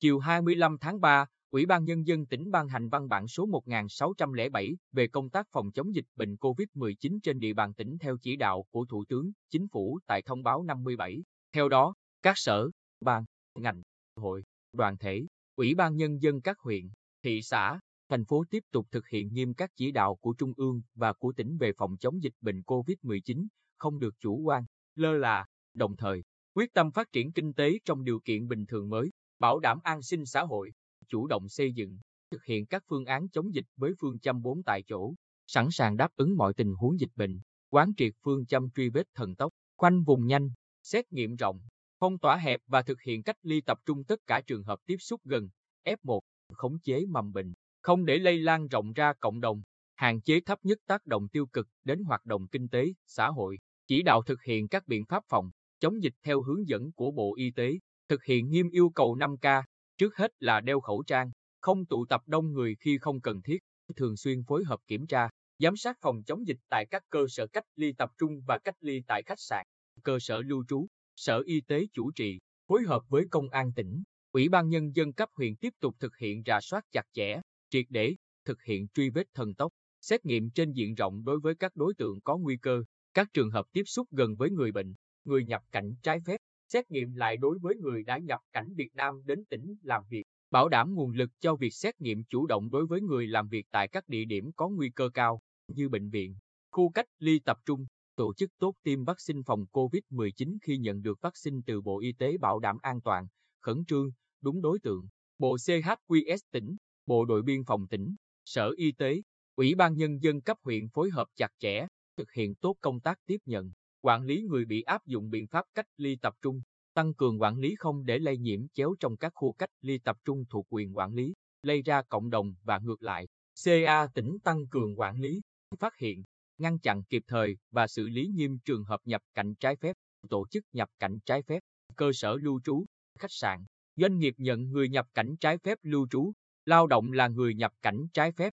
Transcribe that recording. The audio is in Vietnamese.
Chiều 25 tháng 3, Ủy ban Nhân dân tỉnh ban hành văn bản số 1607 về công tác phòng chống dịch bệnh COVID-19 trên địa bàn tỉnh theo chỉ đạo của Thủ tướng, Chính phủ tại thông báo 57. Theo đó, các sở, ban, ngành, hội, đoàn thể, Ủy ban Nhân dân các huyện, thị xã, thành phố tiếp tục thực hiện nghiêm các chỉ đạo của Trung ương và của tỉnh về phòng chống dịch bệnh COVID-19, không được chủ quan, lơ là, đồng thời, quyết tâm phát triển kinh tế trong điều kiện bình thường mới, bảo đảm an sinh xã hội, chủ động xây dựng, thực hiện các phương án chống dịch với phương châm bốn tại chỗ, sẵn sàng đáp ứng mọi tình huống dịch bệnh, quán triệt phương châm truy vết thần tốc, khoanh vùng nhanh, xét nghiệm rộng, phong tỏa hẹp và thực hiện cách ly tập trung tất cả trường hợp tiếp xúc gần, F1, khống chế mầm bệnh, không để lây lan rộng ra cộng đồng, hạn chế thấp nhất tác động tiêu cực đến hoạt động kinh tế, xã hội, chỉ đạo thực hiện các biện pháp phòng, chống dịch theo hướng dẫn của Bộ Y tế, thực hiện nghiêm yêu cầu 5K, trước hết là đeo khẩu trang, không tụ tập đông người khi không cần thiết, thường xuyên phối hợp kiểm tra, giám sát phòng chống dịch tại các cơ sở cách ly tập trung và cách ly tại khách sạn, cơ sở lưu trú, sở y tế chủ trì, phối hợp với công an tỉnh, Ủy ban Nhân dân cấp huyện tiếp tục thực hiện rà soát chặt chẽ, triệt để, thực hiện truy vết thần tốc, xét nghiệm trên diện rộng đối với các đối tượng có nguy cơ, các trường hợp tiếp xúc gần với người bệnh, người nhập cảnh trái phép, xét nghiệm lại đối với người đã nhập cảnh Việt Nam đến tỉnh làm việc, bảo đảm nguồn lực cho việc xét nghiệm chủ động đối với người làm việc tại các địa điểm có nguy cơ cao, như bệnh viện, khu cách ly tập trung, tổ chức tốt tiêm vaccine phòng COVID-19 khi nhận được vaccine từ Bộ Y tế bảo đảm an toàn, khẩn trương, đúng đối tượng. Bộ CHQS tỉnh, Bộ đội biên phòng tỉnh, Sở Y tế, Ủy ban Nhân dân cấp huyện phối hợp chặt chẽ, thực hiện tốt công tác tiếp nhận, quản lý người bị áp dụng biện pháp cách ly tập trung, tăng cường quản lý không để lây nhiễm chéo trong các khu cách ly tập trung thuộc quyền quản lý, lây ra cộng đồng và ngược lại. CA tỉnh tăng cường quản lý, phát hiện, ngăn chặn kịp thời và xử lý nghiêm trường hợp nhập cảnh trái phép, tổ chức nhập cảnh trái phép, cơ sở lưu trú, khách sạn, doanh nghiệp nhận người nhập cảnh trái phép lưu trú, lao động là người nhập cảnh trái phép,